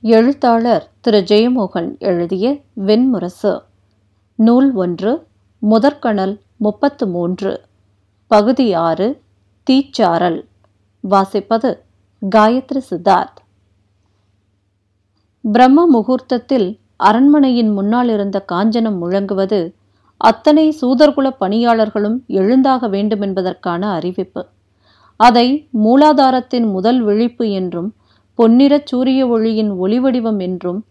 எழுத்தாளர் திரு. ஜெயமோகன் எழுதிய வெண்முரசு. நூல் ஒன்று முதற்கணல் முப்பத்து மூன்று. பகுதி ஆறு தீச்சாரல் வாசிப்பது காயத்ரி சித்தார்த். பிரம்ம முகூர்த்தத்தில் அரண்மனையின் முன்னால் இருந்த காஞ்சனம் முழங்குவது அத்தனை சூதர்குல பணியாளர்களும் எழுந்தாக வேண்டுமென்பதற்கான அறிவிப்பு. அதை மூலாதாரத்தின் முதல் விழிப்பு என்றும் பொன்னிறச் சூரிய ஒளியின் ஒளிவடிவம் என்றும்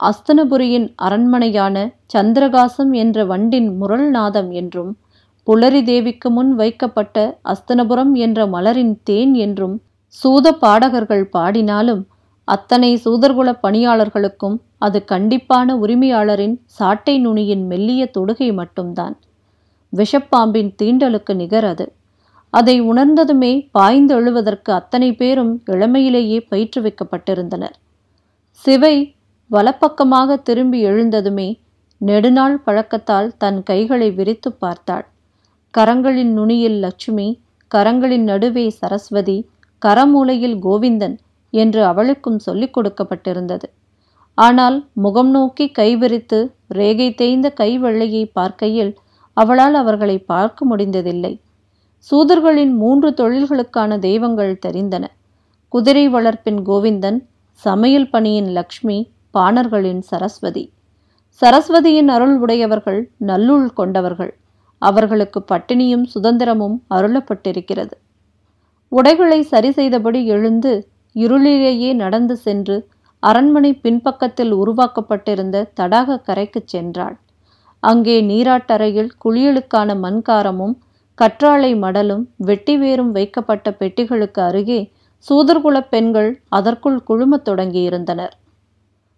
அஸ்தனபுரியின் அரண்மனையான சந்திரகாசம் என்ற வண்டின் முரள் நாதம் என்றும் புலரி தேவிக்கு முன் வைக்கப்பட்ட அஸ்தனபுரம் என்ற மலரின் தேன் என்றும் சூத பாடகர்கள் பாடினாலும் அத்தனை சூதர்குல பணியாளர்களுக்கும் அது கண்டிப்பான உரிமையாளரின் சாட்டை நுனியின் மெல்லிய தொடுகை மட்டும்தான். விஷப்பாம்பின் தீண்டலுக்கு நிகர் அது. அதை உணர்ந்ததுமே பாய்ந்து எழுவதற்கு அத்தனை பேரும் இளமையிலேயே பயிற்றுவிக்கப்பட்டிருந்தனர். சிவை வலப்பக்கமாக திரும்பி எழுந்ததுமே நெடுநாள் பழக்கத்தால் தன் கைகளை விரித்து பார்த்தாள். கரங்களின் நுனியில் லட்சுமி கரங்களின் நடுவே சரஸ்வதி கரமூலையில் கோவிந்தன் என்று அவளுக்கும் சொல்லிக் கொடுக்கப்பட்டிருந்தது. ஆனால் முகம் நோக்கி கைவிரித்து ரேகை தேய்ந்த கைவெள்ளையை பார்க்கையில் அவளால் அவர்களை பார்க்க முடிந்ததில்லை. சூதர்களின் மூன்று தொழில்களுக்கான தெய்வங்கள் தெரிந்தன. குதிரை வளர்ப்பின் கோவிந்தன் சமையல் பணியின் லக்ஷ்மி பாணர்களின் சரஸ்வதி. சரஸ்வதியின் அருள் உடையவர்கள் நல்லுள் கொண்டவர்கள். அவர்களுக்கு பட்டினியும் சுதந்திரமும் அருளப்பட்டிருக்கிறது. உடைகளை சரி செய்தபடி எழுந்து இருளிலேயே நடந்து சென்று அரண்மனை பின்பக்கத்தில் உருவாக்கப்பட்டிருந்த தடாக கரைக்குச் சென்றாள். அங்கே நீராட்டறையில் குளியலுக்கான மண்காரமும் கற்றாழை மடலும் வெட்டி வேரும் வைக்கப்பட்ட பெட்டிகளுக்கு அருகே சூதர்குலப் பெண்கள் அதற்குள் குழுமத் தொடங்கியிருந்தனர்.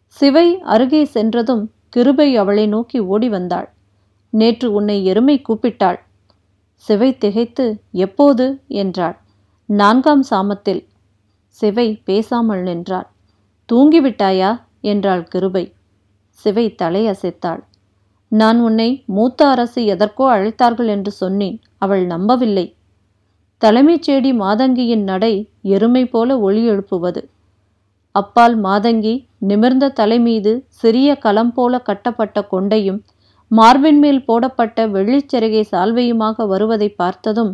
சிவை அருகே சென்றதும் கிருபை அவளை நோக்கி ஓடி வந்தாள். நேற்று உன்னை எருமை கூப்பிட்டாள். சிவை திகைத்து எப்போது? என்றாள். நான்காம் சாமத்தில். சிவை பேசாமல் நின்றாள். தூங்கிவிட்டாயா? என்றாள் கிருபை. சிவை தலையசைத்தாள். நான் உன்னை மூத்த அரசு எதற்கோ அழைத்தார்கள் என்று சொன்னேன் அவள் நம்பவில்லை. தலைமைச் சேடி மாதங்கியின் நடை எருமை போல ஒளி எழுப்புவது. அப்பால் மாதங்கி நிமிர்ந்த தலைமீது சிறிய களம் போல கட்டப்பட்ட கொண்டையும் மார்பின் மேல் போடப்பட்ட வெள்ளிச்சிறகை சால்வையுமாக வருவதை பார்த்ததும்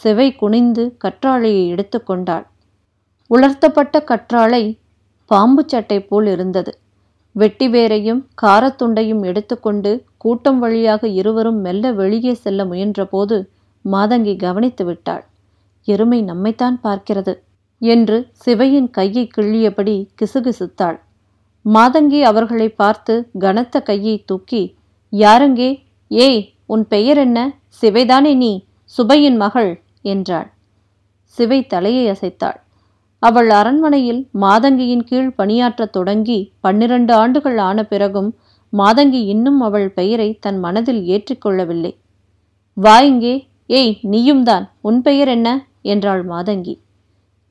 சிவை குனிந்து கற்றாழையை எடுத்துக்கொண்டாள் உலர்த்தப்பட்ட கற்றாழை பாம்பு சட்டை போல் இருந்தது. வெட்டி வேரையும் காரத்துண்டையும் எடுத்துக்கொண்டு கூட்டம் வழியாக இருவரும் மெல்ல வெளியே செல்ல முயன்றபோது மாதங்கி கவனித்து விட்டாள். எருமை நம்மைத்தான் பார்க்கிறது என்று சிவையின் கையை கிள்ளியபடி கிசுகிசுத்தாள். மாதங்கி அவர்களை பார்த்து கனத்த கையை தூக்கி யாரங்கே? ஏய் உன் பெயர் என்ன? சிவைதானே நீ? சுபையின் மகள் என்றாள். சிவை தலையை அசைத்தாள். அவள் அரண்மனையில் மாதங்கியின் கீழ் பணியாற்றத் தொடங்கி பன்னிரண்டு ஆண்டுகள் ஆன பிறகும் மாதங்கி இன்னும் அவள் பெயரை தன் மனதில் ஏற்றிக்கொள்ளவில்லை வா இங்கே. ஏய் நீயும் தான். உன் பெயர் என்ன? என்றாள் மாதங்கி.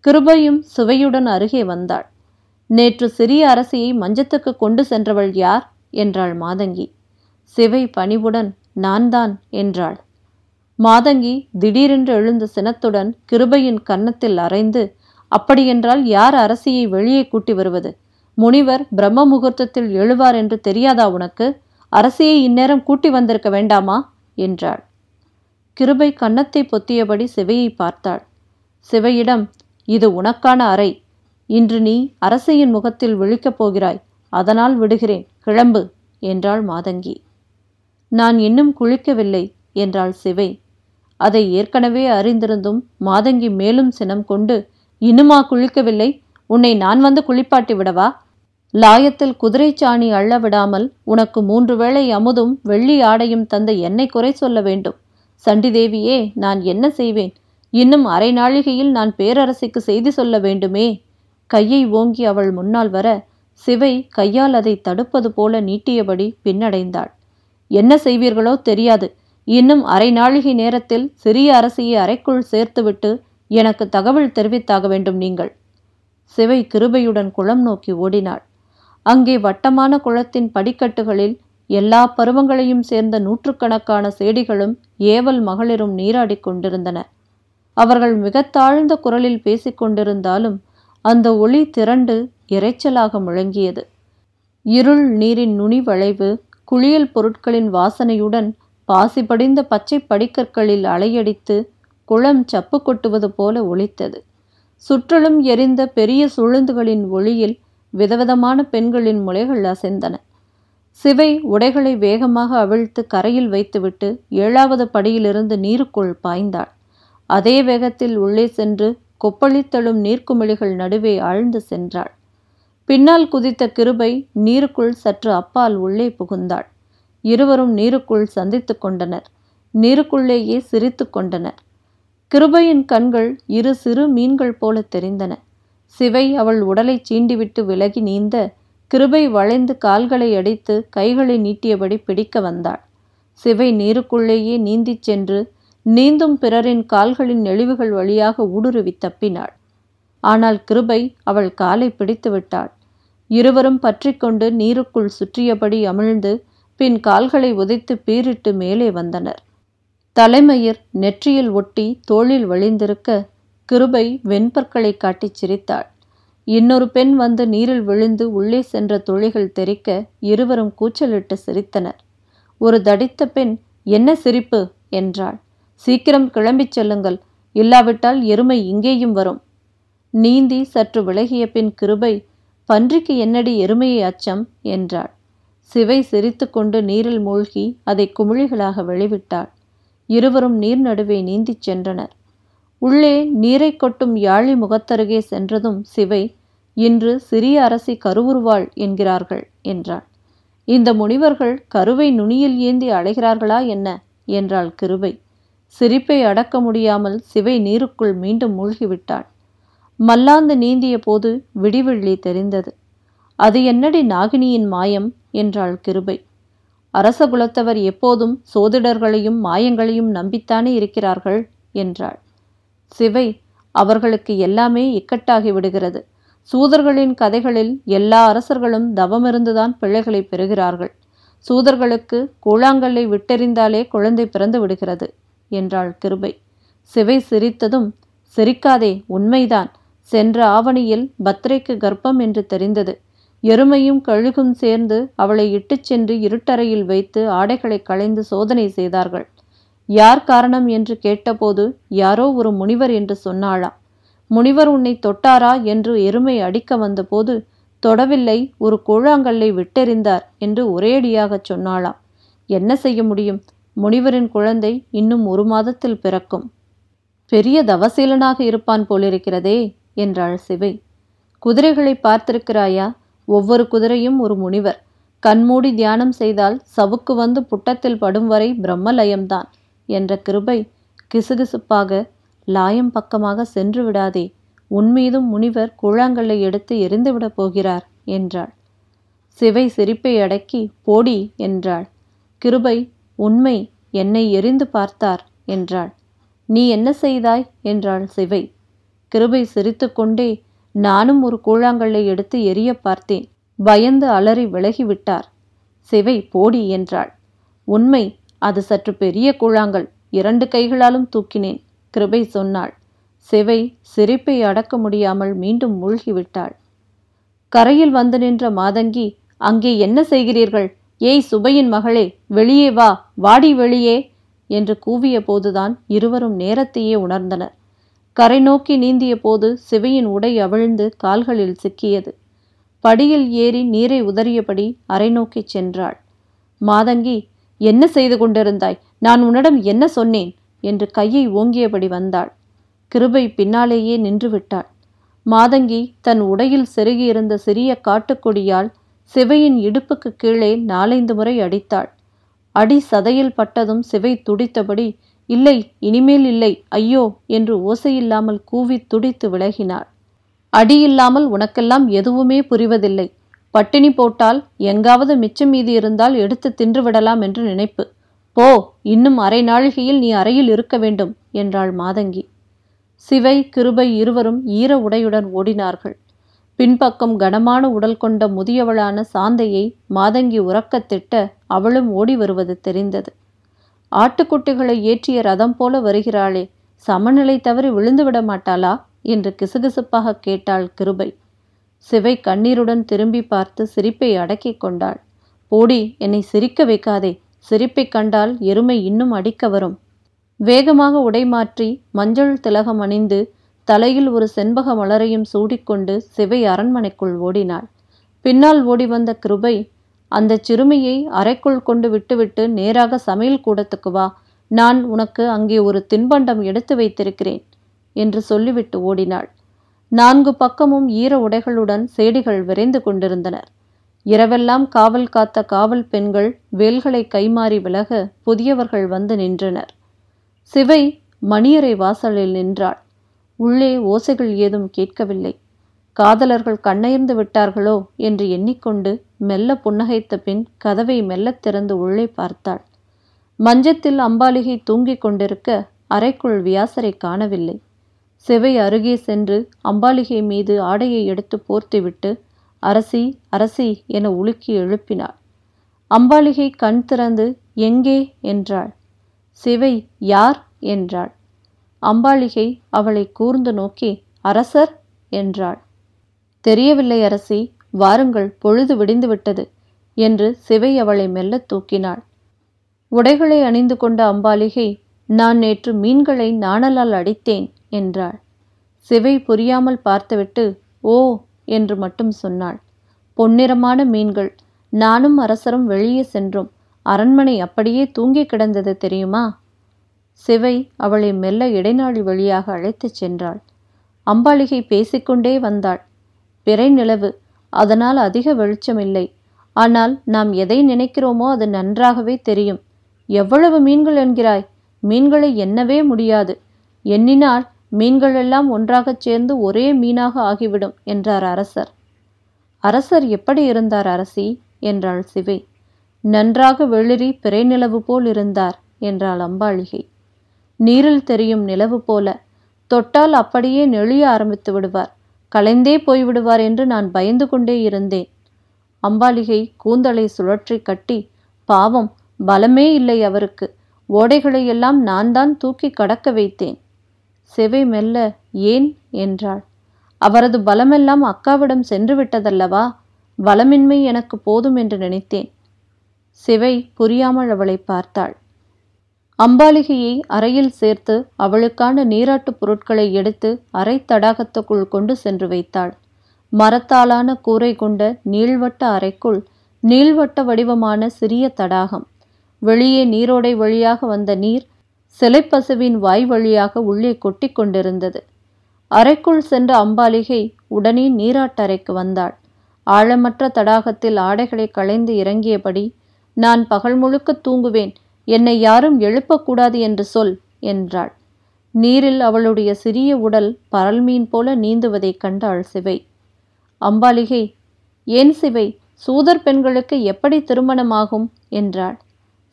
கிருபையும் சுவையுடன் அருகே வந்தாள். நேற்று சிறிய அரசியை மஞ்சத்துக்கு கொண்டு சென்றவள் யார்? என்றாள் மாதங்கி. சிவை பணிவுடன் நான் தான் என்றாள். மாதங்கி திடீரென்று எழுந்த சினத்துடன் கிருபையின் கன்னத்தில் அரைந்து அப்படியென்றால் யார் அரசியை வெளியே கூட்டி வருவது? முனிவர் பிரம்ம முகூர்த்தத்தில் எழுவார் என்று தெரியாதா உனக்கு? அரசியை இந்நேரம் கூட்டி வந்திருக்க வேண்டாமா? என்றாள். கிருபை கன்னத்தை பொத்தியபடி சிவையை பார்த்தாள். சிவையிடம் இது உனக்கான அறை. இன்று நீ அரசியின் முகத்தில் விழிக்கப் போகிறாய். அதனால் விடுகிறேன். கிளம்பு என்றாள் மாதங்கி. நான் இன்னும் குளிக்கவில்லை என்றாள் சிவை. அதை ஏற்கனவே அறிந்திருந்தும் மாதங்கி மேலும் சினம் கொண்டு இன்னுமா குளிக்கவில்லை. உன்னை நான் வந்து குளிப்பாட்டி விடவா? லாயத்தில் குதிரை சாணி அள்ள விடாமல் உனக்கு மூன்று வேளை அமுதும் வெள்ளி ஆடையும் தந்த என்னை குறை சொல்ல வேண்டும். சண்டி தேவியே நான் என்ன செய்வேன்? இன்னும் அரை நாழிகையில் நான் பேரரசிக்கு செய்தி சொல்ல வேண்டுமே? கையை ஓங்கி அவள் முன்னால் வர சிவை கையால் அதை தடுப்பது போல நீட்டியபடி பின்னடைந்தாள். என்ன செய்வீர்களோ தெரியாது. இன்னும் அரை நாழிகை நேரத்தில் சிறிய அரசியை அறைக்குள் சேர்த்துவிட்டு எனக்கு தகவல் தெரிவித்தாக வேண்டும் நீங்கள். சிவை கிருபையுடன் குளம் நோக்கி ஓடினாள். அங்கே வட்டமான குளத்தின் படிக்கட்டுகளில் எல்லா பருவங்களையும் சேர்ந்த நூற்றுக்கணக்கான சேடிகளும் ஏவல் மகளிரும் நீராடி கொண்டிருந்தன. அவர்கள் மிக தாழ்ந்த குரலில் பேசிக் கொண்டிருந்தாலும் அந்த ஒளி திரண்டு இரைச்சலாக முழங்கியது. இருள் நீரின் நுனி வளைவு குளியல் பொருட்களின் வாசனையுடன் பாசி படிந்த பச்சை படிக்கற்களில் அலையடித்து குளம் சப்பு கொட்டுவது போல ஒலித்தது. சுற்றலும் எரிந்த பெரிய சுழுந்துகளின் ஒளியில் விதவிதமான பெண்களின் முலைகள் அசைந்தன. சிவை உடைகளை வேகமாக அவிழ்த்து கரையில் வைத்துவிட்டு ஏழாவது படியிலிருந்து நீருக்குள் பாய்ந்தாள். அதே வேகத்தில் உள்ளே சென்று கொப்பளித்தழும் நீர்க்குமிழிகள் நடுவே ஆழ்ந்து சென்றாள். பின்னால் குதித்த கிருபை நீருக்குள் சற்று அப்பால் உள்ளே புகுந்தாள். இருவரும் நீருக்குள் சந்தித்து கொண்டனர். நீருக்குள்ளேயே சிரித்து கொண்டனர். கிருபையின் கண்கள் இரு சிறு மீன்கள் போல தெரிந்தன. சிவை அவள் உடலை சீண்டிவிட்டு விலகி நீந்த கிருபை வளைந்து கால்களை அடித்து கைகளை நீட்டியபடி பிடிக்க வந்தாள். சிவை நீருக்குள்ளேயே நீந்திச் சென்று நீந்தும் பிறரின் கால்களின் நெளிவுகள் வழியாக ஊடுருவி தப்பினாள். ஆனால் கிருபை அவள் காலை பிடித்து விட்டாள். இருவரும் பற்றிக்கொண்டு நீருக்குள் சுற்றியபடி அமிழ்ந்து பின் கால்களை உதைத்து பீரிட்டு மேலே வந்தனர். தலைமயிர் நெற்றியில் ஒட்டி தோளில் வழிந்திருக்க கிருபை வெண்பற்களை காட்டிச் சிரித்தாள். இன்னொரு பெண் வந்து நீரில் விழுந்து உள்ளே சென்ற துளிகள் தெறிக்க இருவரும் கூச்சலிட்டு சிரித்தனர். ஒரு தடித்த பெண் என்ன சிரிப்பு? என்றாள். சீக்கிரம் கிளம்பிச் செல்லுங்கள். இல்லாவிட்டால் எருமை இங்கேயும் வரும். நீந்தி சற்று விலகிய பின் கிருபை பன்றிக்கு என்னடி எருமையை அச்சம்? என்றாள். சிவை சிரித்துக்கொண்டு நீரில் மூழ்கி அதை குமிழிகளாக வெளிவிட்டாள். இருவரும் நீர் நடுவே நீந்திச் சென்றனர். உள்ளே நீரை கொட்டும் யாழி முகத்தருகே சென்றதும் சிவை இன்று சிறிய அரசி கருவுருவாள் என்கிறார்கள் என்றாள். இந்த முனிவர்கள் கருவை நுனியில் ஏந்தி அழைகிறார்களா என்ன? என்றாள் கிருபை சிரிப்பை அடக்க முடியாமல் சிவை நீருக்குள் மீண்டும் மூழ்கிவிட்டாள். மல்லாந்து நீந்திய போது விடிவெள்ளி தெரிந்தது. அது என்னடி நாகினியின் மாயம்? என்றாள் கிருபை. அரச குலத்தவர் எப்போதும் சோதிடர்களையும் மாயங்களையும் நம்பித்தானே இருக்கிறார்கள் என்றாள். சிவை அவர்களுக்கு எல்லாமே இக்கட்டாகி விடுகிறது. சூதர்களின் கதைகளில் எல்லா அரசர்களும் தவமிருந்துதான் பிள்ளைகளை பெறுகிறார்கள். சூதர்களுக்கு கூழாங்கல்லை விட்டெறிந்தாலே குழந்தை பிறந்து விடுகிறது என்றாள் கிருபை. சிவை சிரித்ததும் சிரிக்காதே உண்மைதான். சென்ற ஆவணியில் பத்ரைக்கு கர்ப்பம் என்று தெரிந்தது. எருமையும் கழுகும் சேர்ந்து அவளை இட்டுச் சென்று இருட்டறையில் வைத்து ஆடைகளை களைந்து சோதனை செய்தார்கள். யார் காரணம் என்று கேட்டபோது யாரோ ஒரு முனிவர் என்று சொன்னாளாம். முனிவர் உன்னை தொட்டாரா என்று எருமை அடிக்க வந்தபோது தொடவில்லை ஒரு கூழாங்கல்லை விட்டெறிந்தார் என்று ஒரேடியாக சொன்னாளாம். என்ன செய்ய முடியும்? முனிவரின் குழந்தை இன்னும் ஒரு மாதத்தில் பிறக்கும். பெரிய தவசீலனாக இருப்பான் போலிருக்கிறதே என்றாள் சிவை. குதிரைகளை பார்த்திருக்கிறாயா? ஒவ்வொரு குதிரையும் ஒரு முனிவர். கண்மூடி தியானம் செய்தால் சவுக்கு வந்து புட்டத்தில் படும் வரை பிரம்மலயம்தான் என்ற கிருபை கிசுகிசுப்பாக லாயம் பக்கமாக சென்று விடாதே உன்மீதும் முனிவர் கூழாங்கல்லை எடுத்து எரிந்துவிடப் போகிறார் என்றாள். சிவை சிரிப்பை அடக்கி போடி என்றாள். கிருபை உண்மை என்னை எரிந்து பார்த்தார் என்றாள். நீ என்ன செய்தாய்? என்றாள் சிவை. கிருபை சிரித்துக்கொண்டே நானும் ஒரு கூழாங்கல்லை எடுத்து எரிய பார்த்தேன். பயந்து அலறி விலகிவிட்டார் சிவை போடி என்றாள். உண்மை அது சற்று பெரிய கூழாங்கல். இரண்டு கைகளாலும் தூக்கினேன் கிருபை சொன்னாள். சிவை சிரிப்பை அடக்க முடியாமல் மீண்டும் மூழ்கிவிட்டாள் கரையில் வந்து நின்ற மாதங்கி அங்கே என்ன செய்கிறீர்கள்? ஏய் சுபையின் மகளே வெளியே வா வாடி வெளியே என்று கூவிய போதுதான் இருவரும் நேரத்தையே உணர்ந்தனர். கரை நோக்கி நீந்திய போது சிவையின் உடை அவிழ்ந்து கால்களில் சிக்கியது. படியில் ஏறி நீரை உதறியபடி அரை நோக்கிச் சென்றாள். மாதங்கி என்ன செய்து கொண்டிருந்தாய்? நான் உன்னிடம் என்ன சொன்னேன்? என்று கையை ஓங்கியபடி வந்தாள். கிருபை பின்னாலேயே நின்றுவிட்டாள். மாதங்கி தன் உடையில் செருகியிருந்த சிறிய காட்டுக்கொடியால் சிவையின் இடுப்புக்கு கீழே நாலைந்து முறை அடித்தாள். அடி சதையில் பட்டதும் சிவை துடித்தபடி இல்லை இனிமேல் இல்லை ஐயோ என்று ஓசையில்லாமல் கூவி துடித்து விலகினாள். அடியில்லாமல் உனக்கெல்லாம் எதுவுமே புரிவதில்லை. பட்டினி போட்டால் எங்காவது மிச்சம் மீதி இருந்தால் எடுத்து தின்று விடலாம் என்று நினைப்பு. போ இன்னும் அரை நாழிகையில் நீ அறையில் இருக்க வேண்டும் என்றாள் மாதங்கி. சிவை கிருபை இருவரும் ஈர உடையுடன் ஓடினார்கள். பின்பக்கம் கனமான உடல் கொண்ட முதியவளான சாந்தையை மாதங்கி உறக்கத் திட்ட அவளும் ஓடி வருவது தெரிந்தது. ஆட்டுக்குட்டிகளை ஏற்றிய ரதம் போல வருகிறாளே. சமநிலை தவறி விழுந்து விட மாட்டாளா? என்று கிசுகிசுப்பாக கேட்டாள் கிருபை. சிவை கண்ணீருடன் திரும்பி பார்த்து சிரிப்பை அடக்கிக் கொண்டாள். போடி என்னை சிரிக்க வைக்காதே. சிரிப்பைக் கண்டால் எருமை இன்னும் அடிக்க வரும். வேகமாக உடை மாற்றி மஞ்சள் திலகம் அணிந்து தலையில் ஒரு செண்பக மலரையும் சூடிக்கொண்டு சிவை அரண்மனைக்குள் ஓடினாள். பின்னால் ஓடி வந்த கிருபை அந்த சிறுமியை அறைக்குள் கொண்டு விட்டுவிட்டு நேராக சமையல் கூடத்துக்கு வா. நான் உனக்கு அங்கே ஒரு தின்பண்டம் எடுத்து வைத்திருக்கிறேன் என்று சொல்லிவிட்டு ஓடினாள். நான்கு பக்கமும் ஈர உடைகளுடன் சேடிகள் விரைந்து கொண்டிருந்தனர். இரவெல்லாம் காவல் காத்த காவல் பெண்கள் வேல்களை கைமாறி விலக புதியவர்கள் வந்து நின்றனர். சிவை மணியறை வாசலில் நின்றாள். உள்ளே ஓசைகள் ஏதும் கேட்கவில்லை. காதலர்கள் கண்ணயர்ந்து விட்டார்களோ என்று எண்ணிக்கொண்டு மெல்ல புன்னகைத்த பின் கதவை மெல்லத் திறந்து உள்ளே பார்த்தாள். மஞ்சத்தில் அம்பாலிகை தூங்கிக் கொண்டிருக்க அறைக்குள் வியாசரை காணவில்லை. சிவை அருகே சென்று அம்பாலிகை மீது ஆடையை எடுத்து போர்த்திவிட்டு அரசி அரசி என உலுக்கி எழுப்பினாள். அம்பாலிகை கண் திறந்து எங்கே? என்றாள். சிவை யார்? என்றாள். அம்பாலிகை அவளை கூர்ந்து நோக்கி அரசர்? என்றாள். தெரியவில்லை அரசி வாருங்கள் பொழுது விடிந்துவிட்டது என்று சிவை அவளை மெல்ல தூக்கினாள். உடைகளை அணிந்து கொண்ட அம்பாலிகை நான் நேற்று மீன்களை நாணலால் அடித்தேன் என்றாள். சிவை புரியாமல் பார்த்துவிட்டு ஓ என்று மட்டும் சொன்னாள். பொன்னிறமான மீன்கள் நானும் அரசரும் வெளியே சென்றோம். அரண்மனை அப்படியே தூங்கி கிடந்தது தெரியுமா? சிவை அவளை மெல்ல இடைநாழி வழியாக அழைத்துச் சென்றாள். அம்பாளிகை பேசிக்கொண்டே வந்தாள். பிறை நிலவு அதனால் அதிக வெளிச்சம் இல்லை ஆனால் நாம் எதை நினைக்கிறோமோ அது நன்றாகவே தெரியும். எவ்வளவு மீன்கள் என்கிறாய்? மீன்களை எண்ணவே முடியாது. எண்ணினால் மீன்கள் எல்லாம் ஒன்றாகச் சேர்ந்து ஒரே மீனாக ஆகிவிடும் என்றார் அரசர். அரசர் எப்படி இருந்தார் அரசி? என்றாள் சிவை. நன்றாக வெளிரி பிறை நிலவு போல் இருந்தார் என்றாள் அம்பாளிகை. நீரில் தெரியும் நிலவு போல. தொட்டால் அப்படியே நெளிய ஆரம்பித்து விடுவார். கலைந்தே போய்விடுவார் என்று நான் பயந்து கொண்டே இருந்தேன். அம்பாலிகை கூந்தலை சுழற்றி கட்டி பாவம் பலமே இல்லை அவருக்கு. ஓடைகளை எல்லாம் நான் தான் தூக்கி கடக்க வைத்தேன். செவை மெல்ல ஏன்? என்றாள். அவரது பலமெல்லாம் அக்காவிடம் சென்று விட்டதல்லவா? பலமின்மை எனக்கு போதும் என்று நினைத்தேன். சிவை புரியாமல் அவளை பார்த்தாள். அம்பாலிகையை அறையில் சேர்த்து அவளுக்கான நீராட்டுப் பொருட்களை எடுத்து அறை தடாகத்துக்குள் கொண்டு சென்று வைத்தாள். மரத்தாலான கூரை கொண்ட நீள்வட்ட அறைக்குள் நீள்வட்ட வடிவமான சிறிய தடாகம். வெளியே நீரோடை வழியாக வந்த நீர் சிலைப்பசுவின் வாய் வழியாக உள்ளே கொட்டி கொண்டிருந்தது. அறைக்குள் சென்ற அம்பாலிகை உடனே நீராட்டறைக்கு வந்தாள். ஆழமற்ற தடாகத்தில் ஆடைகளை களைந்து இறங்கியபடி நான் பகல் முழுக்க தூங்குவேன். என்னை யாரும் எழுப்பக்கூடாது என்று சொல் என்றாள். நீரில் அவளுடைய சிறிய உடல் பரல்மீன் போல நீந்துவதைக் கண்டாள் சிவை. அம்பாலிகை ஏன் சிவை சூதர் பெண்களுக்கு எப்படி திருமணமாகும்? என்றாள்.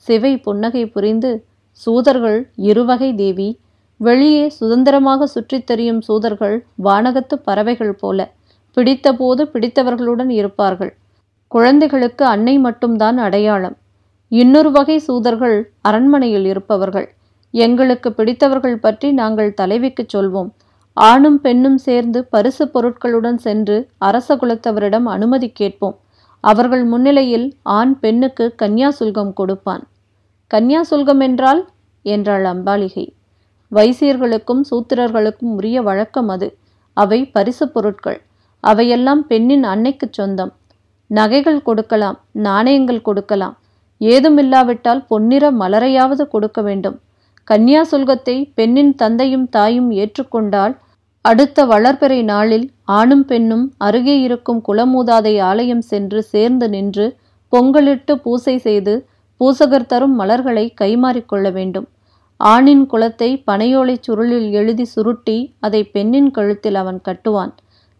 சிவை புன்னகை புரிந்து சூதர்கள் இருவகை தேவி வெளியே சுதந்திரமாக சுற்றித் தெரியும் சூதர்கள் வானகத்து பறவைகள் போல பிடித்தபோது பிடித்தவர்களுடன் இருப்பார்கள். குழந்தைகளுக்கு அன்னை மட்டும்தான் அடையாளம். இன்னொரு வகை சூதர்கள் அரண்மனையில் இருப்பவர்கள். எங்களுக்கு பிடித்தவர்கள் பற்றி நாங்கள் தலைவிக்குச் சொல்வோம். ஆணும் பெண்ணும் சேர்ந்து பரிசு பொருட்களுடன் சென்று அரச குலத்தவரிடம் அனுமதி கேட்போம். அவர்கள் முன்னிலையில் ஆண் பெண்ணுக்கு கன்னியாசுல்கம் கொடுப்பான். கன்னியாசுல்கம் என்றால்? என்றாள் அம்பாலிகை வைசியர்களுக்கும் சூத்திரர்களுக்கும் உரிய வழக்கம் அது. அவை பரிசு பொருட்கள். அவையெல்லாம் பெண்ணின் அன்னைக்குச் சொந்தம். நகைகள் கொடுக்கலாம் நாணயங்கள் கொடுக்கலாம். ஏதுமில்லாவிட்டால் பொன்னிற மலரையாவது கொடுக்க வேண்டும். கன்னியாசுல்கத்தை பெண்ணின் தந்தையும் தாயும் ஏற்றுக்கொண்டால் அடுத்த வளர்பிறை நாளில் ஆணும் பெண்ணும் அருகே இருக்கும் குலமூதாதை ஆலயம் சென்று சேர்ந்து நின்று பொங்கலிட்டு பூசை செய்து பூசகர் தரும் மலர்களை கைமாறிக்கொள்ள வேண்டும். ஆணின் குலத்தை பனையோலைச் சுருளில் எழுதி சுருட்டி அதை பெண்ணின் கழுத்தில் அவன் கட்டுவான்.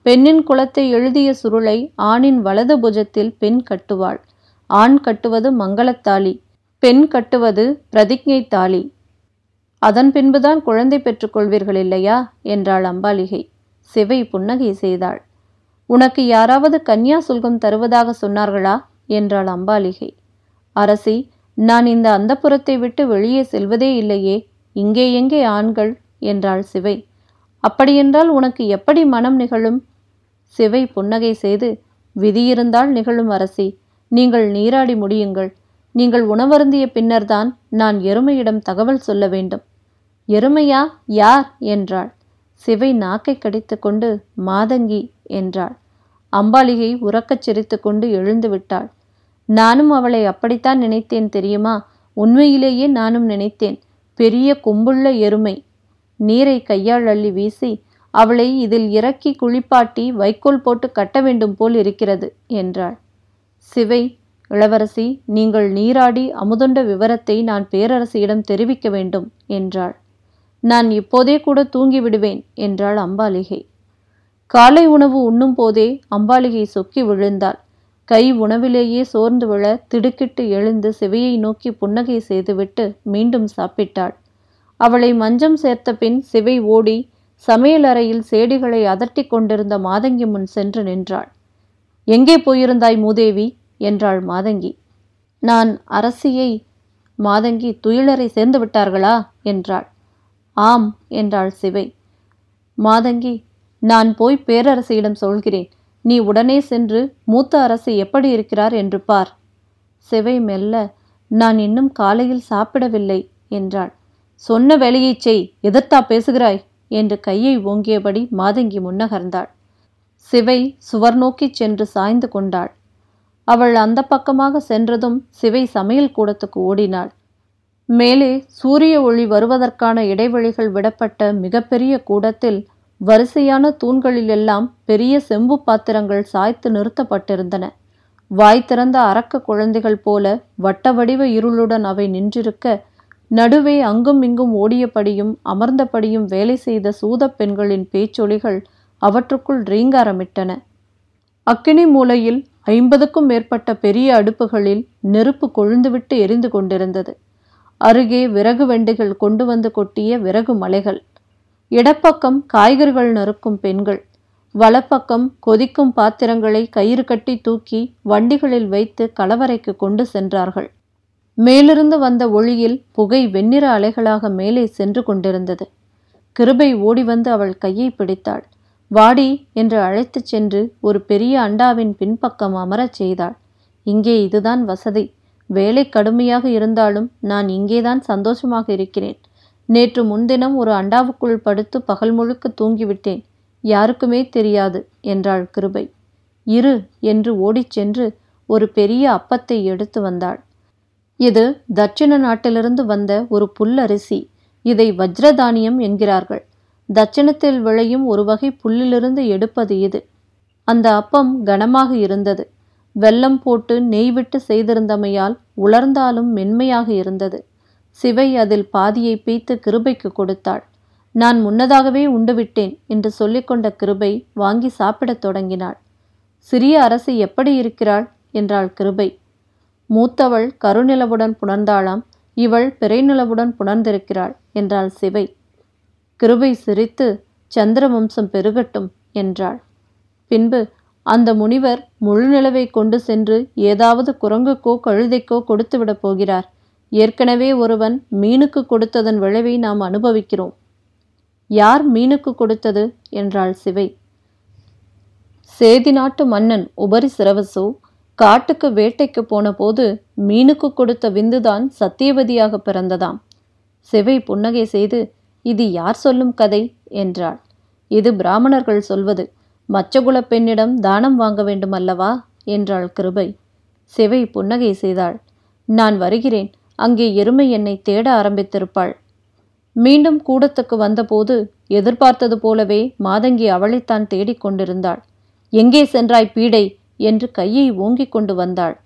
பெண்ணின் குலத்தை எழுதிய சுருளை ஆணின் வலது புஜத்தில் பெண் கட்டுவாள். ஆண் கட்டுவது மங்களத்தாலி பெண் கட்டுவது பிரதிஜை தாலி அதன் பின்புதான் குழந்தை பெற்றுக்கொள்வீர்கள் இல்லையா? என்றாள் அம்பாலிகை. சிவை புன்னகை செய்தாள். உனக்கு யாராவது கன்யா சுல்கம் தருவதாக சொன்னார்களா? என்றாள் அம்பாலிகை. அரசி நான் இந்த அந்தப்புறத்தை விட்டு வெளியே செல்வதே இல்லையே. இங்கே எங்கே ஆண்கள்? என்றாள் சிவை. அப்படியென்றால் உனக்கு எப்படி மனம் நிகழும்? சிவை புன்னகை செய்து விதியிருந்தால் நிகழும் அரசி. நீங்கள் நீராடி முடியுங்கள். நீங்கள் உணவருந்திய பின்னர்தான் நான் எருமையிடம் தகவல் சொல்ல வேண்டும். எருமையா யார்? என்றாள். சிவை நாக்கை கடித்து கொண்டு மாதங்கி என்றாள். அம்பாலிகை உறக்கச் சிரித்து கொண்டு எழுந்து விட்டாள். நானும் அவளை அப்படித்தான் நினைத்தேன் தெரியுமா? உண்மையிலேயே நானும் நினைத்தேன். பெரிய கொம்புள்ள எருமை. நீரை கையால் அள்ளி வீசி அவளை இதில் இறக்கி குளிப்பாட்டி வைக்கோல் போட்டு கட்ட வேண்டும் போல் இருக்கிறது என்றாள். சிவை இளவரசி நீங்கள் நீராடி அமுதுண்ட விவரத்தை நான் பேரரசியிடம் தெரிவிக்க வேண்டும் என்றாள். நான் இப்போதே கூட தூங்கி விடுவேன் என்றாள் அம்பாலிகை. காலை உணவு உண்ணும் போதே அம்பாலிகை சொக்கி விழுந்தாள். கை உணவிலேயே சோர்ந்து விழ திடுக்கிட்டு எழுந்து சிவையை நோக்கி புன்னகை செய்துவிட்டு மீண்டும் சாப்பிட்டாள். அவளை மஞ்சம் சேர்த்த பின் சிவை ஓடி சமையலறையில் சேடிகளை அதட்டி கொண்டிருந்த மாதங்கி முன் சென்று நின்றாள். எங்கே போயிருந்தாய் மூதேவி? என்றாள் மாதங்கி. நான் அரசியை மாதங்கி துயிலரை சேர்ந்து விட்டார்களா? என்றாள். ஆம் என்றாள் சிவை மாதங்கி நான் போய் பேரரசியிடம் சொல்கிறேன். நீ உடனே சென்று மூத்த அரசு எப்படி இருக்கிறார் என்று பார். சிவை மெல்ல நான் இன்னும் காலையில் சாப்பிடவில்லை என்றாள். சொன்ன வேலையைச் செய் எதிர்த்தா பேசுகிறாய்? என்று கையை ஓங்கியபடி மாதங்கி முன்னகர்ந்தாள். சிவை சுவர் நோக்கிச் சென்று சாய்ந்து கொண்டாள். அவள் அந்த பக்கமாக சென்றதும் சிவை சமையல் கூடத்துக்கு ஓடினாள். மேலே சூரிய ஒளி வருவதற்கான இடைவெளிகள் விடப்பட்ட மிகப்பெரிய கூடத்தில் வரிசையான தூண்களிலெல்லாம் பெரிய செம்பு பாத்திரங்கள் சாய்த்து நிறுத்தப்பட்டிருந்தன. வாய் திறந்த அரக்க குழந்தைகள் போல வட்ட வடிவ இருளுடன் அவை நின்றிருக்க நடுவே அங்கும் இங்கும் ஓடியபடியும் அமர்ந்தபடியும் வேலை செய்த சூதப் பெண்களின் பேச்சொலிகள் அவற்றுக்குள் ரீங்காரமிட்டன. அக்கினி மூலையில் ஐம்பதுக்கும் மேற்பட்ட பெரிய அடுப்புகளில் நெருப்பு கொழுந்துவிட்டு எரிந்து கொண்டிருந்தது. அருகே விறகு வெண்டுகள் கொண்டு வந்து கொட்டிய விறகு மலைகள். இடப்பக்கம் காய்கறிகள் நறுக்கும் பெண்கள். வலப்பக்கம் கொதிக்கும் பாத்திரங்களை கயிறு கட்டி தூக்கி வண்டிகளில் வைத்து கலவரைக்கு கொண்டு சென்றார்கள். மேலிருந்து வந்த ஒளியில் புகை வெண்ணிற அலைகளாக மேலே சென்று கொண்டிருந்தது. கிருபை ஓடி வந்து அவள் கையை பிடித்தாள். வாடி என்று அழைத்துச் சென்று ஒரு பெரிய அண்டாவின் பின்பக்கம் அமரச் செய்தாள். இங்கே இதுதான் வசதி. வேலை கடுமையாக இருந்தாலும் நான் இங்கேதான் சந்தோஷமாக இருக்கிறேன். நேற்று முன்தினம் ஒரு அண்டாவுக்குள் படுத்து பகல் முழுக்க தூங்கிவிட்டேன். யாருக்குமே தெரியாது என்றாள் கிருபை. இரு என்று ஓடிச் சென்று ஒரு பெரிய அப்பத்தை எடுத்து வந்தாள். இது தட்சிண நாட்டிலிருந்து வந்த ஒரு புல்லரிசி. இதை வஜ்ரதானியம் என்கிறார்கள். தட்சிணத்தில் விளையும் ஒரு வகை புல்லிலிருந்து எடுப்பது இது. அந்த அப்பம் கனமாக இருந்தது. வெல்லம் போட்டு நெய் விட்டு செய்திருந்தமையால் உலர்ந்தாலும் மென்மையாக இருந்தது. சிவை அதில் பாதியை பீய்த்து கிருபைக்கு கொடுத்தாள். நான் முன்னதாகவே உண்டுவிட்டேன் என்று சொல்லிக்கொண்ட கிருபை வாங்கி சாப்பிடத் தொடங்கினாள். சிறிய அரசி எப்படி இருக்கிறாள்? என்றாள் கிருபை. மூத்தவள் கருநிலவுடன் புணர்ந்தாளாம் இவள் பிறைநிலவுடன் புணர்ந்திருக்கிறாள் என்றாள் சிவை. கிருபை சிரித்து சந்திரவம்சம் பெருகட்டும் என்றாள். பின்பு அந்த முனிவர் முழு நிலவை கொண்டு சென்று ஏதாவது குரங்குக்கோ கழுதைக்கோ கொடுத்துவிடப் போகிறார். ஏற்கனவே ஒருவன் மீனுக்கு கொடுத்ததன் விளைவை நாம் அனுபவிக்கிறோம். யார் மீனுக்கு கொடுத்தது? என்றாள் சிவை. சேதி நாட்டு மன்னன் உபரி சிரவசு காட்டுக்கு வேட்டைக்கு போன போது மீனுக்கு கொடுத்த விந்துதான் சத்தியவதியாக பிறந்ததாம். சிவை புன்னகை செய்து இது யார் சொல்லும் கதை? என்றாள். இது பிராமணர்கள் சொல்வது. மச்சகுலப் பெண்ணிடம் தானம் வாங்க வேண்டும் அல்லவா என்றாள் கிருபை. சிவை புன்னகை செய்தாள். நான் வருகிறேன். அங்கே எருமை என்னை தேட ஆரம்பித்திருப்பாள். மீண்டும் கூடத்துக்கு வந்தபோது எதிர்பார்த்தது போலவே மாதங்கி அவளைத்தான் தேடிக் கொண்டிருந்தாள். எங்கே சென்றாய் பீடை? என்று கையை ஓங்கிக் கொண்டு வந்தாள்.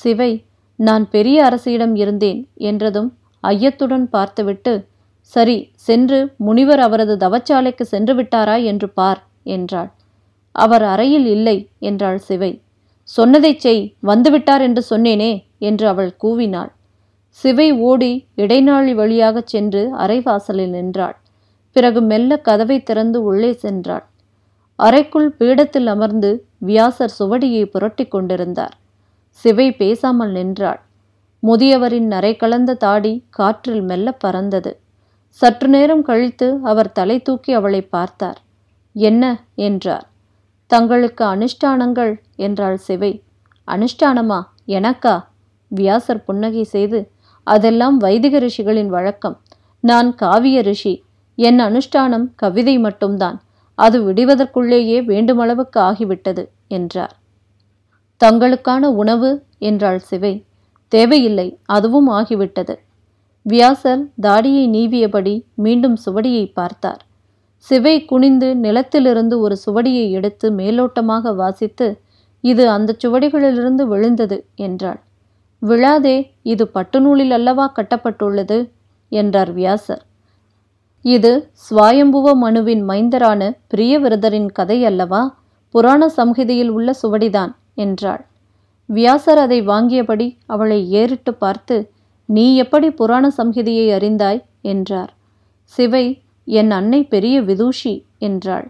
சிவை நான் பெரிய அரசியிடம் இருந்தேன் என்றதும் ஐயத்துடன் பார்த்துவிட்டு சரி சென்று முனிவர் அவரது தவச்சாலைக்கு சென்று விட்டாரா என்று பார் என்றாள். அவர் அறையில் இல்லை என்றாள் சிவை. சொன்னதைச் செய் வந்துவிட்டார் என்று சொன்னேனே என்று அவள் கூவினாள். சிவை ஓடி இடைநாழி வழியாகச் சென்று அரைவாசலில் நின்றாள். பிறகு மெல்ல கதவை திறந்து உள்ளே சென்றாள். அறைக்குள் பீடத்தில் அமர்ந்து வியாசர் சுவடியை புரட்டி கொண்டிருந்தார். சிவை பேசாமல் நின்றாள். முதியவரின் நரை கலந்த தாடி காற்றில் மெல்ல பறந்தது. சற்று நேரம் கழித்து அவர் தலை தூக்கி அவளை பார்த்தார். என்ன? என்றார். தங்களுக்கு அனுஷ்டானங்கள் என்றாள் சிவை. அனுஷ்டானமா? எனக்கா? வியாசர் புன்னகை செய்து அதெல்லாம் வைதிக ரிஷிகளின் வழக்கம். நான் காவிய ரிஷி. என் அனுஷ்டானம் கவிதை மட்டும்தான். அது விடுவதற்குள்ளேயே வேண்டுமளவுக்கு ஆகிவிட்டது என்றார். தங்களுக்கான உணவு? என்றாள் சிவை. தேவையில்லை. அதுவும் ஆகிவிட்டது. வியாசர் தாடியை நீவியபடி மீண்டும் சுவடியை பார்த்தார். சிவை குனிந்து நிலத்திலிருந்து ஒரு சுவடியை எடுத்து மேலோட்டமாக வாசித்து இது அந்த சுவடிகளிலிருந்து விழுந்தது என்றாள். விழாதே இது பட்டுநூலில் அல்லவா கட்டப்பட்டுள்ளது? என்றார் வியாசர். இது சுவாயம்புவ மனுவின் மைந்தரான பிரியவிரதரின் கதை அல்லவா? புராண சம்ஹிதையில் உள்ள சுவடிதான் என்றாள். வியாசர் அதை வாங்கியபடி அவளை ஏறிட்டு பார்த்து நீ எப்படி புராண சம்ஹிதையை அறிந்தாய்? என்றார். சிவை என் அன்னை பெரிய விதூஷி என்றாள்.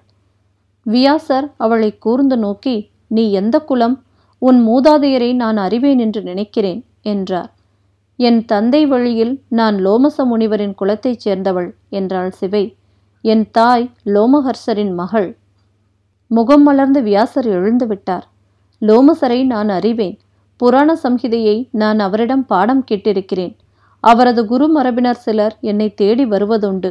வியாசர் அவளை கூர்ந்து நோக்கி நீ எந்த குலம்? உன் மூதாதையரை நான் அறிவேன் என்று நினைக்கிறேன் என்றார். என் தந்தை வழியில் நான் லோமச முனிவரின் குலத்தைச் சேர்ந்தவள் என்றாள் சிவை. என் தாய் லோமஹர்ஷரின் மகள். முகம் மலர்ந்து வியாசர் எழுந்து விட்டார். லோமசரை நான் அறிவேன் புராண சம்ஹிதையை நான் அவரிடம் பாடம் கேட்டிருக்கிறேன். அவரது குரு மரபினர் சிலர் என்னை தேடி வருவதுண்டு.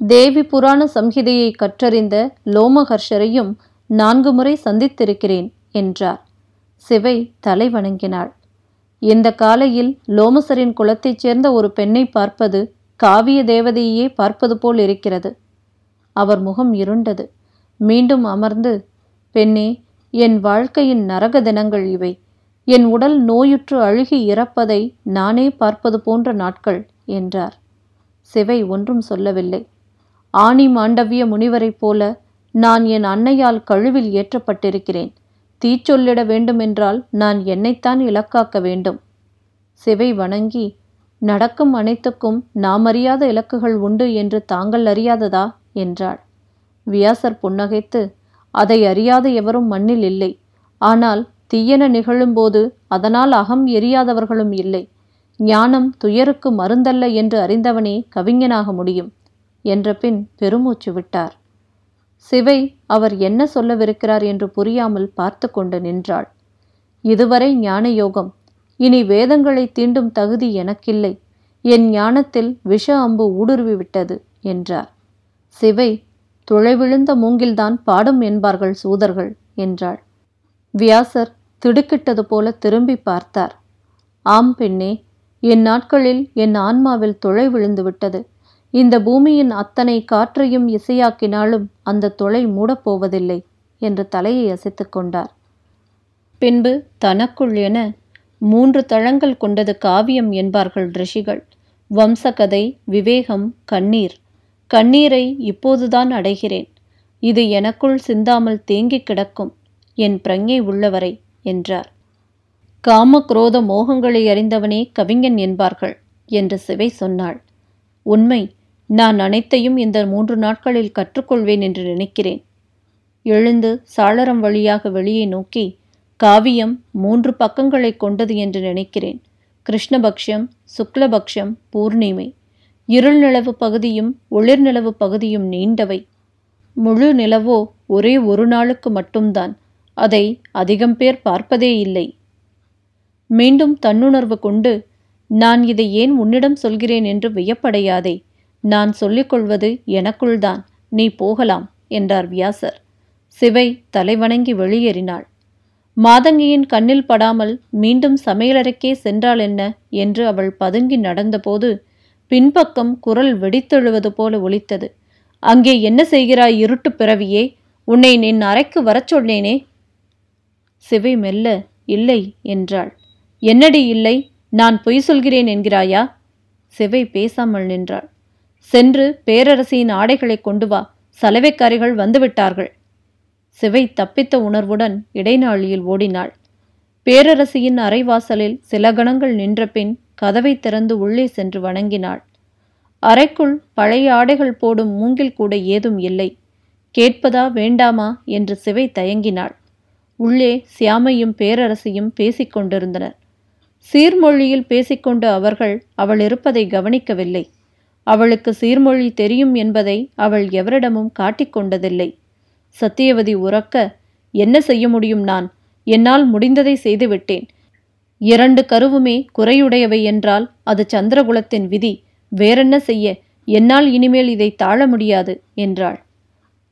தேவி புராண சம்ஹிதையை கற்றறிந்த லோமஹர்ஷரையும் நான்கு முறை சந்தித்திருக்கிறேன் என்றார். சிவை தலை வணங்கினாள். இந்த காலையில் லோமசரின் குலத்தைச் சேர்ந்த ஒரு பெண்ணை பார்ப்பது காவிய தேவதையே பார்ப்பது போல் இருக்கிறது. அவர் முகம் இருண்டது. மீண்டும் அமர்ந்து பெண்ணே என் வாழ்க்கையின் நரக தினங்கள் இவை. என் உடல் நோயுற்று அழுகி இறப்பதை நானே பார்ப்பது போன்ற நாட்கள் என்றார். சிவை ஒன்றும் சொல்லவில்லை. ஆணி மாண்டவிய முனிவரைப் போல நான் என் அன்னையால் கழுவில் ஏற்றப்பட்டிருக்கிறேன். தீச்சொல்லிட வேண்டுமென்றால் நான் என்னைத்தான் இலக்காக்க வேண்டும். சிவை வணங்கி நடக்கும் அனைத்துக்கும் நாம் அறியாத இலக்குகள் உண்டு என்று தாங்கள் அறியாததா? என்றாள். வியாசர் புன்னகைத்து அதை அறியாத எவரும் மண்ணில் இல்லை. ஆனால் தீயன நிகழும்போது அதனால் அகம் எரியாதவர்களும் இல்லை. ஞானம் துயருக்கு மருந்தல்ல என்று அறிந்தவனே கவிஞனாக முடியும். என்ற பின் பெருமூச்சு விட்டார். சிவை அவர் என்ன சொல்லவிருக்கிறார் என்று புரியாமல் பார்த்து கொண்டு நின்றாள். இதுவரை ஞான யோகம் இனி வேதங்களை தீண்டும் தகுதி எனக்கில்லை. என் ஞானத்தில் விஷ அம்பு ஊடுருவி விட்டது என்றார். சிவை துளைவிழுந்த மூங்கில்தான் பாடும் என்பார்கள் சூதர்கள் என்றாள். வியாசர் திடுக்கிட்டது போல திரும்பி பார்த்தார். ஆம் பெண்ணே என் நாட்களில் என் ஆன்மாவில் துளை விழுந்து விட்டது. இந்த பூமியின் அத்தனை காற்றையும் இசையாக்கினாலும் அந்த துளை மூடப்போவதில்லை என்று தலையை அசைத்துக் கொண்டார். பின்பு தனக்குள் என மூன்று தளங்கள் கொண்டது காவியம் என்பார்கள் ரிஷிகள். வம்சகதை விவேகம் கண்ணீர். கண்ணீரை இப்போதுதான் அடைகிறேன். இது எனக்குள் சிந்தாமல் தேங்கிக் கிடக்கும். என் பிரங்கை உள்ளவரை என்றார். காம குரோத மோகங்களை அறிந்தவனே கவிஞன் என்பார்கள் என்று சிவை சொன்னாள். உண்மை நான் அனைத்தையும் இந்த மூன்று நாட்களில் கற்றுக்கொள்வேன் என்று நினைக்கிறேன். எழுந்து சாளரம் வழியாக வெளியே நோக்கி காவியம் மூன்று பக்கங்களை கொண்டது என்று நினைக்கிறேன். கிருஷ்ணபக்ஷம் சுக்லபக்ஷம் பூர்ணிமை. இருள் நிலவு பகுதியும் ஒளிர் நிலவு பகுதியும் நீண்டவை. முழு நிலவோ ஒரே ஒரு நாளுக்கு மட்டும்தான். அதை அதிகம் பேர் பார்ப்பதே இல்லை. மீண்டும் தன்னுணர்வு கொண்டு நான் இதை ஏன் உன்னிடம் சொல்கிறேன் என்று வியப்படையாதே. நான் சொல்லிக்கொள்வது எனக்குள்தான். நீ போகலாம் என்றார் வியாசர். சிவை தலைவணங்கி வெளியேறினாள். மாதங்கியின் கண்ணில் படாமல் மீண்டும் சமையலறைக்கே சென்றாள் என்ன? என்று அவள் பதுங்கி நடந்தபோது பின்பக்கம் குரல் வெடித்தெழுவது போல ஒலித்தது. அங்கே என்ன செய்கிறாய் இருட்டு பிறவியே? உன்னை நின் அறைக்கு வரச் சொன்னேனே. சிவை மெல்ல இல்லை என்றாள். என்னடி இல்லை? நான் பொய் சொல்கிறேன் என்கிறாயா? சிவை பேசாமல் நின்றாள். சென்று பேரரசியின் ஆடைகளை கொண்டு வா சலவைக்காரிகள் வந்துவிட்டார்கள் சிவை தப்பித்த உணர்வுடன் இடைநாழியில் ஓடினாள். பேரரசியின் அரைவாசலில் சில கணங்கள் நின்ற பின் கதவை திறந்து உள்ளே சென்று வணங்கினாள். அறைக்குள் பழைய ஆடைகள் போடும் மூங்கில் கூட ஏதும் இல்லை. கேட்பதா வேண்டாமா? என்று சிவை தயங்கினாள். உள்ளே சியாமையும் பேரரசியும் பேசிக்கொண்டிருந்தனர் சீர்மொழியில் பேசிக்கொண்டு அவர்கள் அவள் இருப்பதை கவனிக்கவில்லை. அவளுக்கு சீர்மொழி தெரியும் என்பதை அவள் எவரிடமும் காட்டிக்கொண்டதில்லை சத்தியவதி உறக்க என்ன செய்ய முடியும் நான்? என்னால் முடிந்ததை செய்துவிட்டேன் இரண்டு கருவுமே குறையுடையவை என்றால் அது சந்திரகுலத்தின் விதி. வேறென்ன செய்ய? என்னால் இனிமேல் இதை தாழ முடியாது என்றாள்.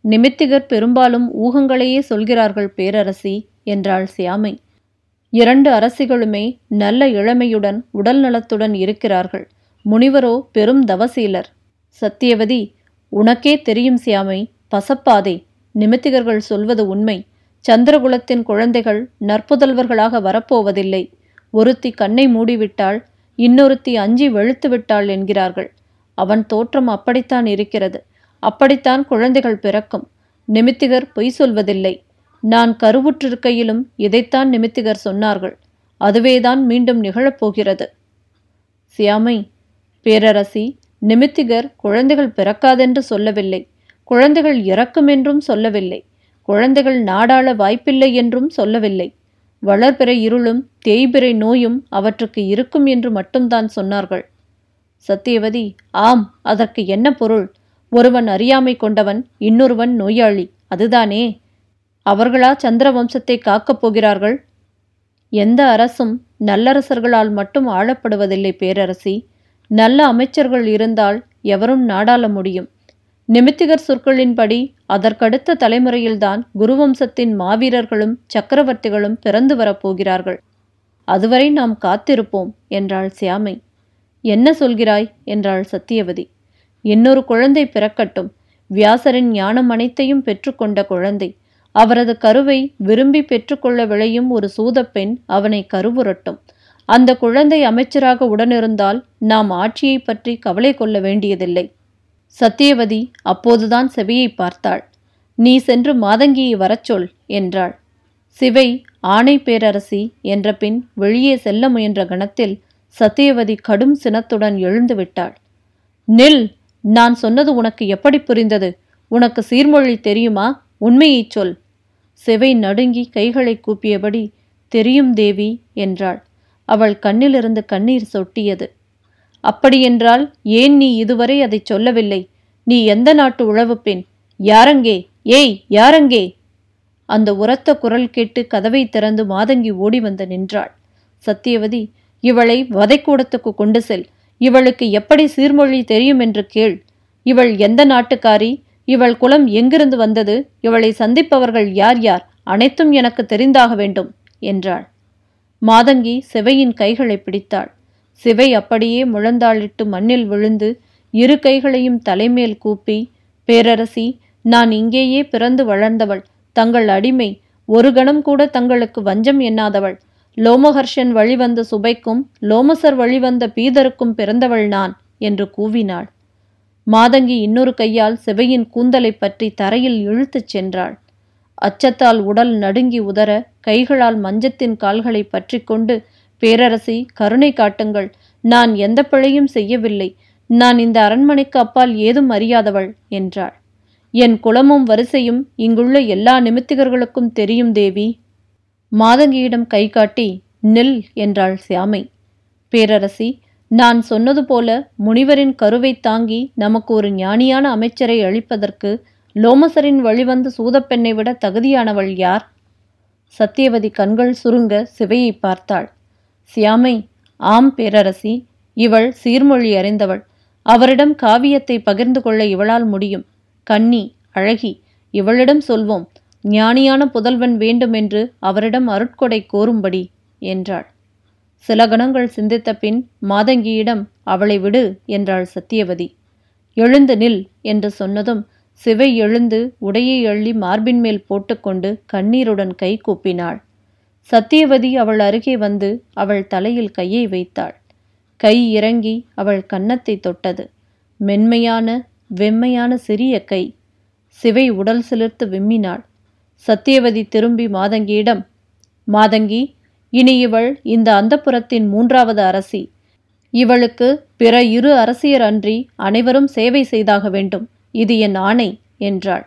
நிமித்திகர் பெரும்பாலும் ஊகங்களையே சொல்கிறார்கள் பேரரசி என்றாள் சியாமை. இரண்டு அரசிகளுமே நல்ல இளமையுடன் உடல் நலத்துடன் இருக்கிறார்கள். முனிவரோ பெரும் தவசீலர். சத்தியவதி உனக்கே தெரியும் சியாமை பசப்பாதே நிமித்திகர்கள் சொல்வது உண்மை. சந்திரகுலத்தின் குழந்தைகள் நற்புதல்வர்களாக வரப்போவதில்லை. ஒருத்தி கண்ணை மூடிவிட்டாள் இன்னொருத்தி அஞ்சி வெளுத்து விட்டாள் என்கிறார்கள். அவன் தோற்றம் அப்படித்தான் இருக்கிறது. அப்படித்தான் குழந்தைகள் பிறக்கும். நிமித்திகர் பொய் சொல்வதில்லை. நான் கருவுற்றிருக்கையிலும் இதைத்தான் நிமித்திகர் சொன்னார்கள். அதுவேதான் மீண்டும் நிகழப்போகிறது சியாமை பேரரசி நிமித்திகர் குழந்தைகள் பிறக்காதென்று சொல்லவில்லை. குழந்தைகள் இறக்கும் என்றும் சொல்லவில்லை. குழந்தைகள் நாடாள வாய்ப்பில்லை என்றும் சொல்லவில்லை. வளர்பிறை இருளும் தேய்பிறை நோயும் அவற்றுக்கு இருக்கும் என்று மட்டும்தான் சொன்னார்கள். சத்தியவதி ஆம் அதற்கு என்ன பொருள்? ஒருவன் அறியாமை கொண்டவன் இன்னொருவன் நோயாளி. அதுதானே? அவர்களா சந்திர வம்சத்தை காக்கப் போகிறார்கள்? எந்த அரசும் நல்லரசர்களால் மட்டும் ஆளப்படுவதில்லை பேரரசி. நல்ல அமைச்சர்கள் இருந்தால் எவரும் நாடாள முடியும். நிமித்திகர் சொற்களின்படி அதற்கடுத்த தலைமுறையில்தான் குருவம்சத்தின் மாவீரர்களும் சக்கரவர்த்திகளும் பிறந்து வரப்போகிறார்கள் அதுவரை நாம் காத்திருப்போம் என்றாள் சியாமை. என்ன சொல்கிறாய்? என்றாள் சத்தியவதி. இன்னொரு குழந்தை பிறக்கட்டும். வியாசரின் ஞானம் அனைத்தையும் பெற்றுக்கொண்ட குழந்தை. அவரது கருவை விரும்பி பெற்றுக்கொள்ள விளையும் ஒரு சூதப்பெண் அவனை கருவுரட்டும். அந்த குழந்தை அமைச்சராக உடனிருந்தால் நாம் ஆட்சியை பற்றி கவலை கொள்ள வேண்டியதில்லை. சத்தியவதி அப்போதுதான் செவியை பார்த்தாள். நீ சென்று மாதங்கியை வரச் சொல் என்றாள். சிவை ஆணை பேரரசி என்ற பின் வெளியே செல்ல முயன்ற கணத்தில் சத்தியவதி கடும் சினத்துடன் எழுந்து விட்டாள். நில்! நான் சொன்னது உனக்கு எப்படி புரிந்தது? உனக்கு சீர்மொழி தெரியுமா? உண்மையைச் சொல். சிவை நடுங்கி கைகளை கூப்பியபடி தெரியும் தேவி என்றாள். அவள் கண்ணிலிருந்து கண்ணீர் சொட்டியது. அப்படியென்றால் ஏன் நீ இதுவரை அதை சொல்லவில்லை? நீ எந்த நாட்டு உழவு பெண்? யாரங்கே? ஏய் யாரங்கே? அந்த உரத்த குரல் கேட்டு கதவை திறந்து மாதங்கி ஓடி வந்து நின்றாள். சத்தியவதி இவளை வதைக்கூடத்துக்கு கொண்டு செல். இவளுக்கு எப்படி சீர்மொழி தெரியும் என்று கேள். இவள் எந்த நாட்டுக்காரி? இவள் குலம் எங்கிருந்து வந்தது? இவளை சந்திப்பவர்கள் யார் யார்? அனைத்தும் எனக்கு தெரிந்தாக வேண்டும் என்றாள். மாதங்கி சிவையின் கைகளை பிடித்தாள். சிவை அப்படியே முழந்தாளிட்டு மண்ணில் விழுந்து இரு கைகளையும் தலைமேல் கூப்பி பேரரசி நான் இங்கேயே பிறந்து வளர்ந்தவள். தங்கள் அடிமை. ஒரு கணம் கூட தங்களுக்கு வஞ்சம் எண்ணாதவள். லோமஹர்ஷன் வழிவந்த சுபைக்கும் லோமசர் வழிவந்த பீதருக்கும் பிறந்தவள் நான் என்று கூவினாள். மாதங்கி இன்னொரு கையால் சிவையின் கூந்தலை பற்றி தரையில் இழுத்துச் சென்றாள். அச்சத்தால் உடல் நடுங்கி உதற கைகளால் மஞ்சத்தின் கால்களை பற்றி கொண்டு பேரரசி கருணை காட்டுங்கள். நான் எந்த பிழையும் செய்யவில்லை. நான் இந்த அரண்மனைக்கு அப்பால் ஏதும் அறியாதவள் என்றாள். என் குலமும் வரிசையும் இங்குள்ள எல்லா நிமித்திகர்களுக்கும் தெரியும் தேவி. மாதங்கியிடம் கை காட்டி நில் என்றாள் சியாமை. பேரரசி நான் சொன்னது போல முனிவரின் கருவை தாங்கி நமக்கு ஒரு ஞானியான அமைச்சரை அளிப்பதற்கு லோமசரின் வழிவந்த சூதப்பெண்ணை விட தகுதியானவள் யார்? சத்தியவதி கண்கள் சுருங்க சிவையை பார்த்தாள். சியாமை ஆம் பேரரசி இவள் சீர்மொழி அறிந்தவள். அவரிடம் காவியத்தை பகிர்ந்து கொள்ள இவளால் முடியும். கன்னி அழகி இவளிடம் சொல்வோம். ஞானியான புதல்வன் வேண்டுமென்று அவரிடம் அருட்கொடை கோரும்படி என்றாள். சில கணங்கள் சிந்தித்த பின் மாதங்கியிடம் அவளை விடு என்றாள் சத்தியவதி. எழுந்து நில் என்று சொன்னதும் சிவை எழுந்து உடையை அள்ளி மார்பின் மேல் போட்டுக்கொண்டு கண்ணீருடன் கை கூப்பினாள். சத்தியவதி அவள் அருகே வந்து அவள் தலையில் கையை வைத்தாள். கை இறங்கி அவள் கன்னத்தை தொட்டது. மென்மையான வெம்மையான சிறிய கை. சிவை உடல் சிலிர்த்து விம்மினாள். சத்தியவதி திரும்பி மாதங்கியிடம் மாதங்கி இனி இவள் இந்த அந்தப்புறத்தின் மூன்றாவது அரசி. இவளுக்கு பிற இரு அரசியர் அன்றி அனைவரும் சேவை செய்தாக வேண்டும். இது என் ஆணை என்றாள்.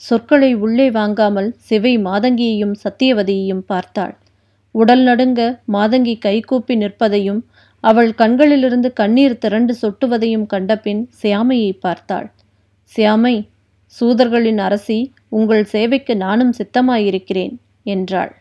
சொற்களை உள்ளே வாங்காமல் சிவை மாதங்கியையும் சத்தியவதியையும் பார்த்தாள். உடல் நடுங்க மாதங்கி கைகூப்பி நிற்பதையும் அவள் கண்களிலிருந்து கண்ணீர் திரண்டு சொட்டுவதையும் கண்டபின் சியாமையை பார்த்தாள். சியாமை சூதர்களின் அரசி உங்கள் சேவைக்கு நானும் சித்தமாயிருக்கிறேன் என்றாள்.